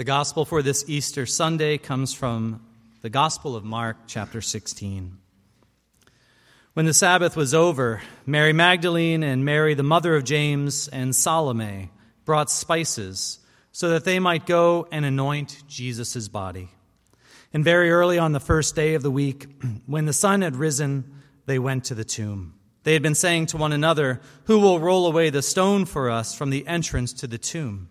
The gospel for this Easter Sunday comes from the Gospel of Mark, chapter 16. When the Sabbath was over, Mary Magdalene and Mary, the mother of James, and Salome brought spices so that they might go and anoint Jesus' body. And very early on the first day of the week, when the sun had risen, they went to the tomb. They had been saying to one another, Who will roll away the stone for us from the entrance to the tomb?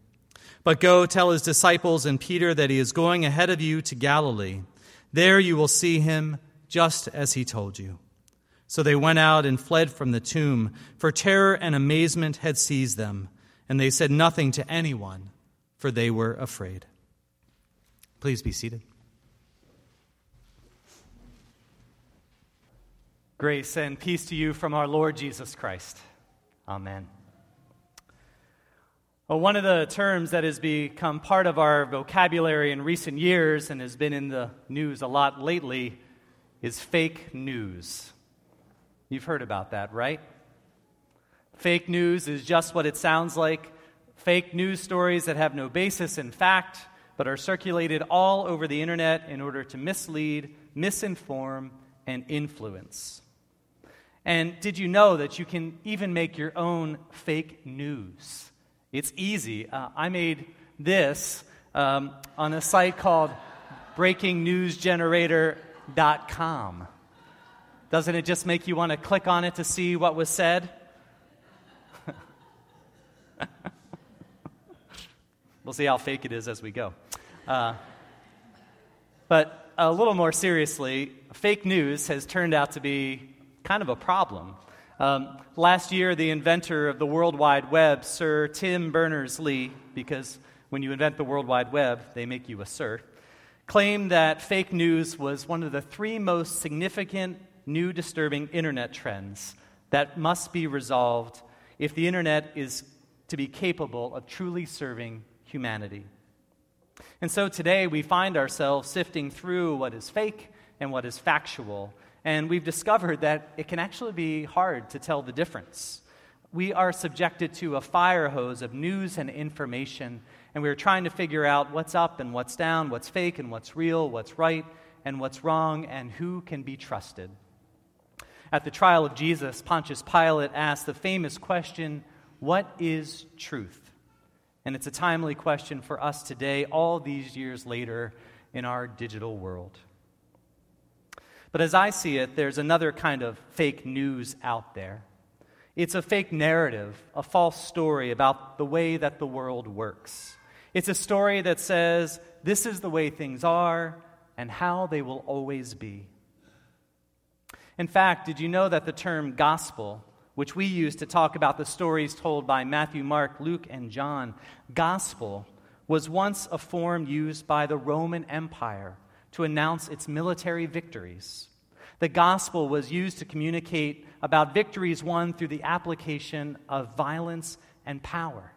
But go tell his disciples and Peter that he is going ahead of you to Galilee. There you will see him just as he told you. So they went out and fled from the tomb, for terror and amazement had seized them, and they said nothing to anyone, for they were afraid. Please be seated. Grace and peace to you from our Lord Jesus Christ. Amen. Well, one of the terms that has become part of our vocabulary in recent years and has been in the news a lot lately is fake news. You've heard about that, right? Fake news is just what it sounds like fake news stories that have no basis in fact, but are circulated all over the internet in order to mislead, misinform, and influence. And did you know that you can even make your own fake news? It's easy. Uh, I made this um, on a site called breakingnewsgenerator.com. Doesn't it just make you want to click on it to see what was said? we'll see how fake it is as we go. Uh, but a little more seriously, fake news has turned out to be kind of a problem. Um, last year, the inventor of the World Wide Web, Sir Tim Berners Lee, because when you invent the World Wide Web, they make you a Sir, claimed that fake news was one of the three most significant new disturbing internet trends that must be resolved if the internet is to be capable of truly serving humanity. And so today we find ourselves sifting through what is fake and what is factual and we've discovered that it can actually be hard to tell the difference. We are subjected to a fire hose of news and information, and we're trying to figure out what's up and what's down, what's fake and what's real, what's right and what's wrong, and who can be trusted. At the trial of Jesus, Pontius Pilate asked the famous question, What is truth? And it's a timely question for us today, all these years later, in our digital world. But as I see it, there's another kind of fake news out there. It's a fake narrative, a false story about the way that the world works. It's a story that says this is the way things are and how they will always be. In fact, did you know that the term gospel, which we use to talk about the stories told by Matthew, Mark, Luke, and John, gospel was once a form used by the Roman Empire to announce its military victories. The gospel was used to communicate about victories won through the application of violence and power.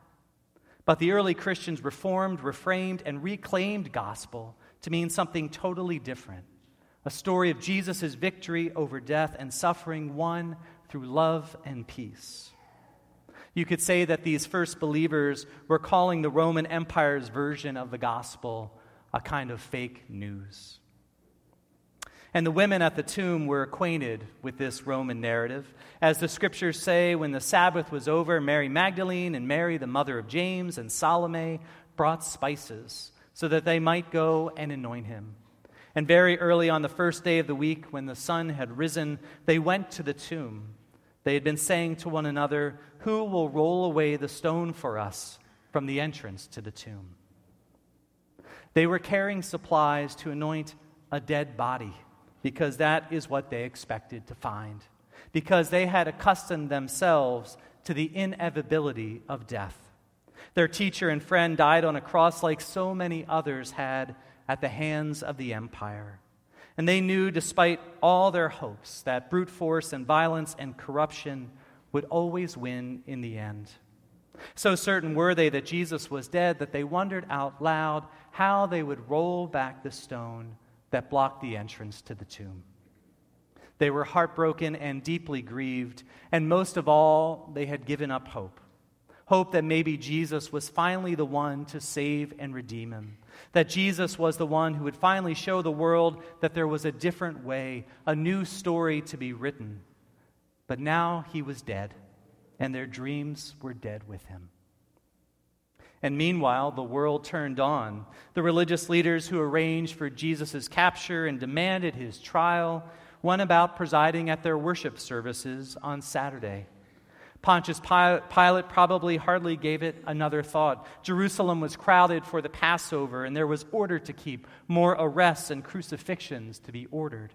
But the early Christians reformed, reframed, and reclaimed gospel to mean something totally different a story of Jesus' victory over death and suffering won through love and peace. You could say that these first believers were calling the Roman Empire's version of the gospel a kind of fake news. And the women at the tomb were acquainted with this Roman narrative. As the scriptures say, when the Sabbath was over, Mary Magdalene and Mary, the mother of James, and Salome brought spices so that they might go and anoint him. And very early on the first day of the week, when the sun had risen, they went to the tomb. They had been saying to one another, Who will roll away the stone for us from the entrance to the tomb? They were carrying supplies to anoint a dead body because that is what they expected to find, because they had accustomed themselves to the inevitability of death. Their teacher and friend died on a cross like so many others had at the hands of the empire. And they knew, despite all their hopes, that brute force and violence and corruption would always win in the end. So certain were they that Jesus was dead that they wondered out loud how they would roll back the stone that blocked the entrance to the tomb. They were heartbroken and deeply grieved, and most of all, they had given up hope. Hope that maybe Jesus was finally the one to save and redeem him. That Jesus was the one who would finally show the world that there was a different way, a new story to be written. But now he was dead, and their dreams were dead with him. And meanwhile, the world turned on. The religious leaders who arranged for Jesus' capture and demanded his trial went about presiding at their worship services on Saturday. Pontius Pilate probably hardly gave it another thought. Jerusalem was crowded for the Passover, and there was order to keep, more arrests and crucifixions to be ordered.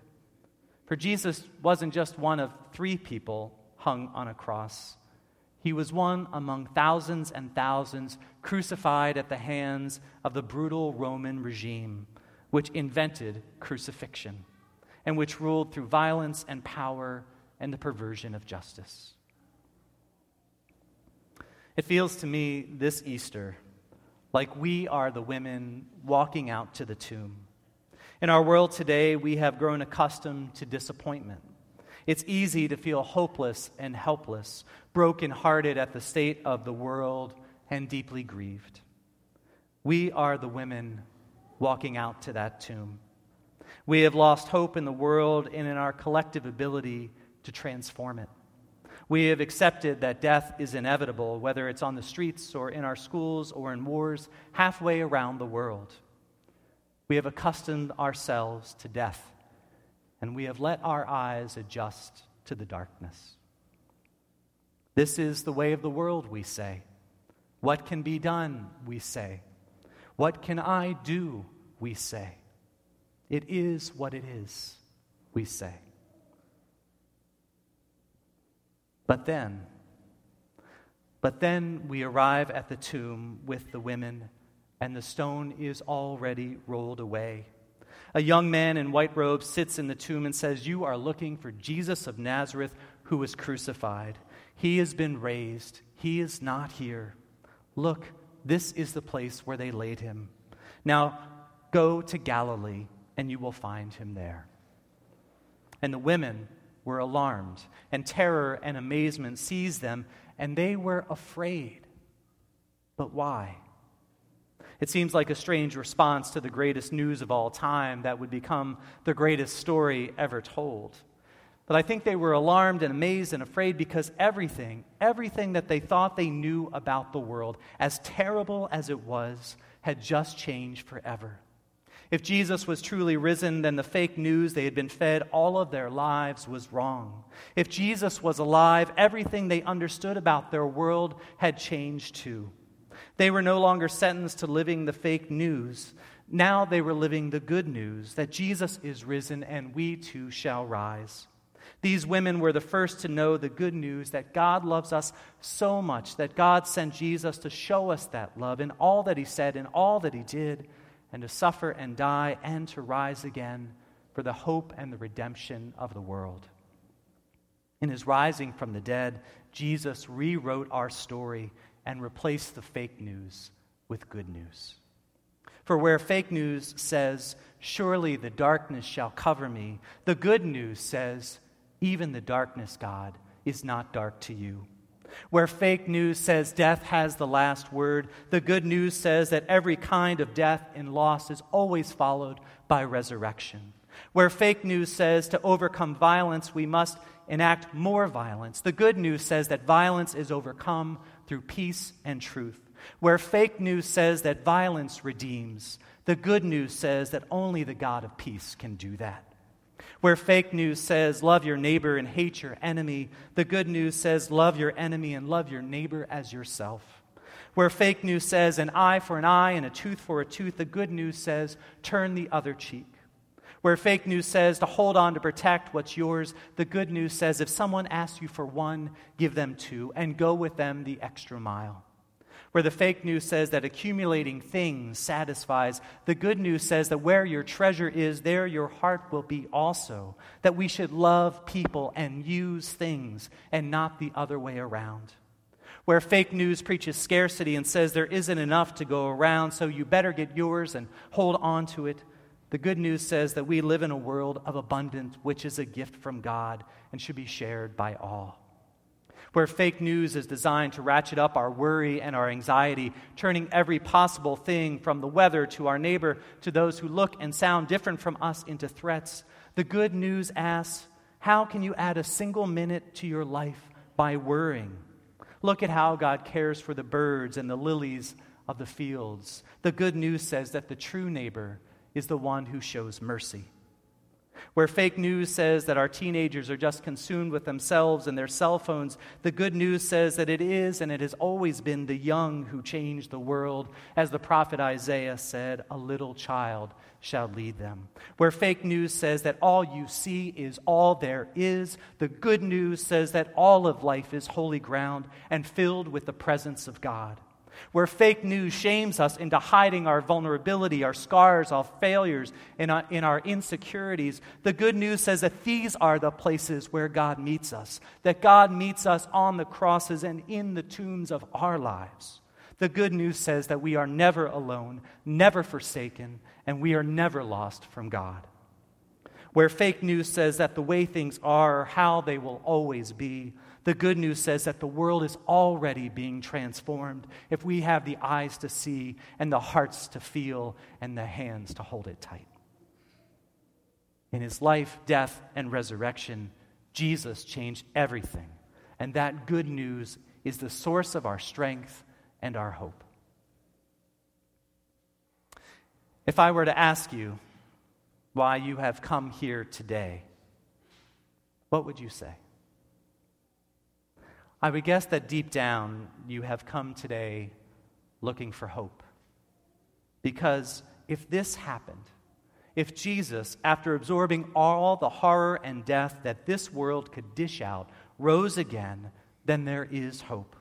For Jesus wasn't just one of three people hung on a cross, he was one among thousands and thousands crucified at the hands of the brutal Roman regime, which invented crucifixion and which ruled through violence and power and the perversion of justice. It feels to me this Easter like we are the women walking out to the tomb. In our world today, we have grown accustomed to disappointment. It's easy to feel hopeless and helpless, brokenhearted at the state of the world, and deeply grieved. We are the women walking out to that tomb. We have lost hope in the world and in our collective ability to transform it. We have accepted that death is inevitable, whether it's on the streets or in our schools or in wars halfway around the world. We have accustomed ourselves to death, and we have let our eyes adjust to the darkness. This is the way of the world, we say. What can be done, we say. What can I do, we say. It is what it is, we say. But then, but then we arrive at the tomb with the women, and the stone is already rolled away. A young man in white robes sits in the tomb and says, You are looking for Jesus of Nazareth who was crucified. He has been raised. He is not here. Look, this is the place where they laid him. Now go to Galilee and you will find him there. And the women were alarmed, and terror and amazement seized them, and they were afraid. But why? It seems like a strange response to the greatest news of all time that would become the greatest story ever told. But I think they were alarmed and amazed and afraid because everything, everything that they thought they knew about the world, as terrible as it was, had just changed forever. If Jesus was truly risen, then the fake news they had been fed all of their lives was wrong. If Jesus was alive, everything they understood about their world had changed too. They were no longer sentenced to living the fake news. Now they were living the good news that Jesus is risen and we too shall rise. These women were the first to know the good news that God loves us so much that God sent Jesus to show us that love in all that he said and all that he did and to suffer and die and to rise again for the hope and the redemption of the world. In his rising from the dead, Jesus rewrote our story and replace the fake news with good news. For where fake news says, Surely the darkness shall cover me, the good news says, Even the darkness, God, is not dark to you. Where fake news says death has the last word, the good news says that every kind of death and loss is always followed by resurrection. Where fake news says to overcome violence, we must enact more violence, the good news says that violence is overcome through peace and truth. Where fake news says that violence redeems, the good news says that only the God of peace can do that. Where fake news says, love your neighbor and hate your enemy, the good news says, love your enemy and love your neighbor as yourself. Where fake news says, an eye for an eye and a tooth for a tooth, the good news says, turn the other cheek. Where fake news says to hold on to protect what's yours, the good news says if someone asks you for one, give them two and go with them the extra mile. Where the fake news says that accumulating things satisfies, the good news says that where your treasure is, there your heart will be also. That we should love people and use things and not the other way around. Where fake news preaches scarcity and says there isn't enough to go around, so you better get yours and hold on to it, the good news says that we live in a world of abundance, which is a gift from God and should be shared by all where fake news is designed to ratchet up our worry and our anxiety, turning every possible thing from the weather to our neighbor to those who look and sound different from us into threats. The good news asks, How can you add a single minute to your life by worrying? Look at how God cares for the birds and the lilies of the fields. The good news says that the true neighbor is the one who shows mercy. Where fake news says that our teenagers are just consumed with themselves and their cell phones, the good news says that it is and it has always been the young who change the world. As the prophet Isaiah said, a little child shall lead them. Where fake news says that all you see is all there is, the good news says that all of life is holy ground and filled with the presence of God where fake news shames us into hiding our vulnerability, our scars, our failures, and our, in our insecurities, the good news says that these are the places where God meets us, that God meets us on the crosses and in the tombs of our lives. The good news says that we are never alone, never forsaken, and we are never lost from God. Where fake news says that the way things are, how they will always be, the good news says that the world is already being transformed if we have the eyes to see and the hearts to feel and the hands to hold it tight. In his life, death, and resurrection, Jesus changed everything. And that good news is the source of our strength and our hope. If I were to ask you why you have come here today, what would you say? I would guess that deep down you have come today looking for hope. Because if this happened, if Jesus, after absorbing all the horror and death that this world could dish out, rose again, then there is hope.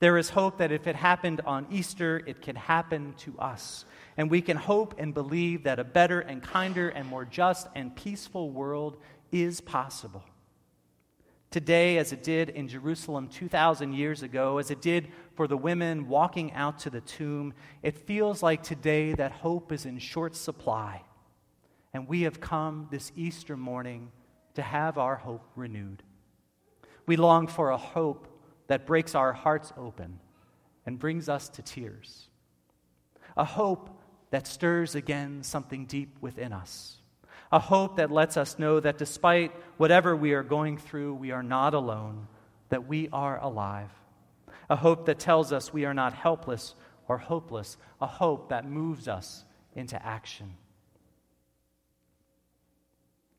There is hope that if it happened on Easter, it can happen to us. And we can hope and believe that a better and kinder and more just and peaceful world is possible today as it did in Jerusalem 2,000 years ago, as it did for the women walking out to the tomb, it feels like today that hope is in short supply. And we have come this Easter morning to have our hope renewed. We long for a hope that breaks our hearts open and brings us to tears. A hope that stirs again something deep within us a hope that lets us know that despite whatever we are going through, we are not alone, that we are alive. A hope that tells us we are not helpless or hopeless, a hope that moves us into action.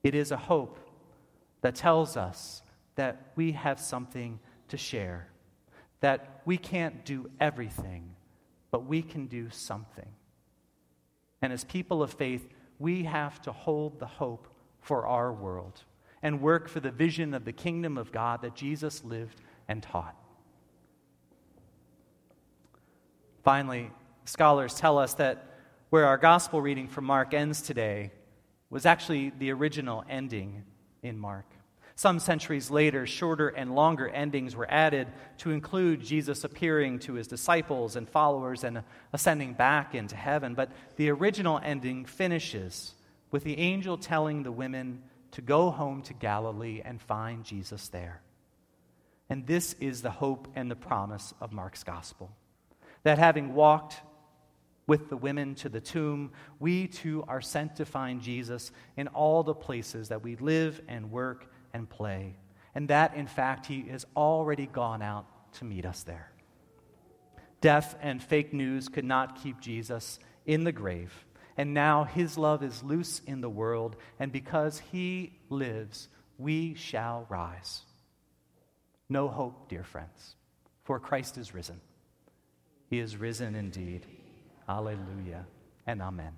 It is a hope that tells us that we have something to share, that we can't do everything, but we can do something. And as people of faith, we have to hold the hope for our world and work for the vision of the kingdom of God that Jesus lived and taught. Finally, scholars tell us that where our gospel reading from Mark ends today was actually the original ending in Mark. Some centuries later, shorter and longer endings were added to include Jesus appearing to his disciples and followers and ascending back into heaven. But the original ending finishes with the angel telling the women to go home to Galilee and find Jesus there. And this is the hope and the promise of Mark's gospel that having walked with the women to the tomb, we too are sent to find Jesus in all the places that we live and work and play. And that, in fact, He has already gone out to meet us there. Death and fake news could not keep Jesus in the grave. And now His love is loose in the world. And because He lives, we shall rise. No hope, dear friends, for Christ is risen. He is risen indeed. Alleluia and amen.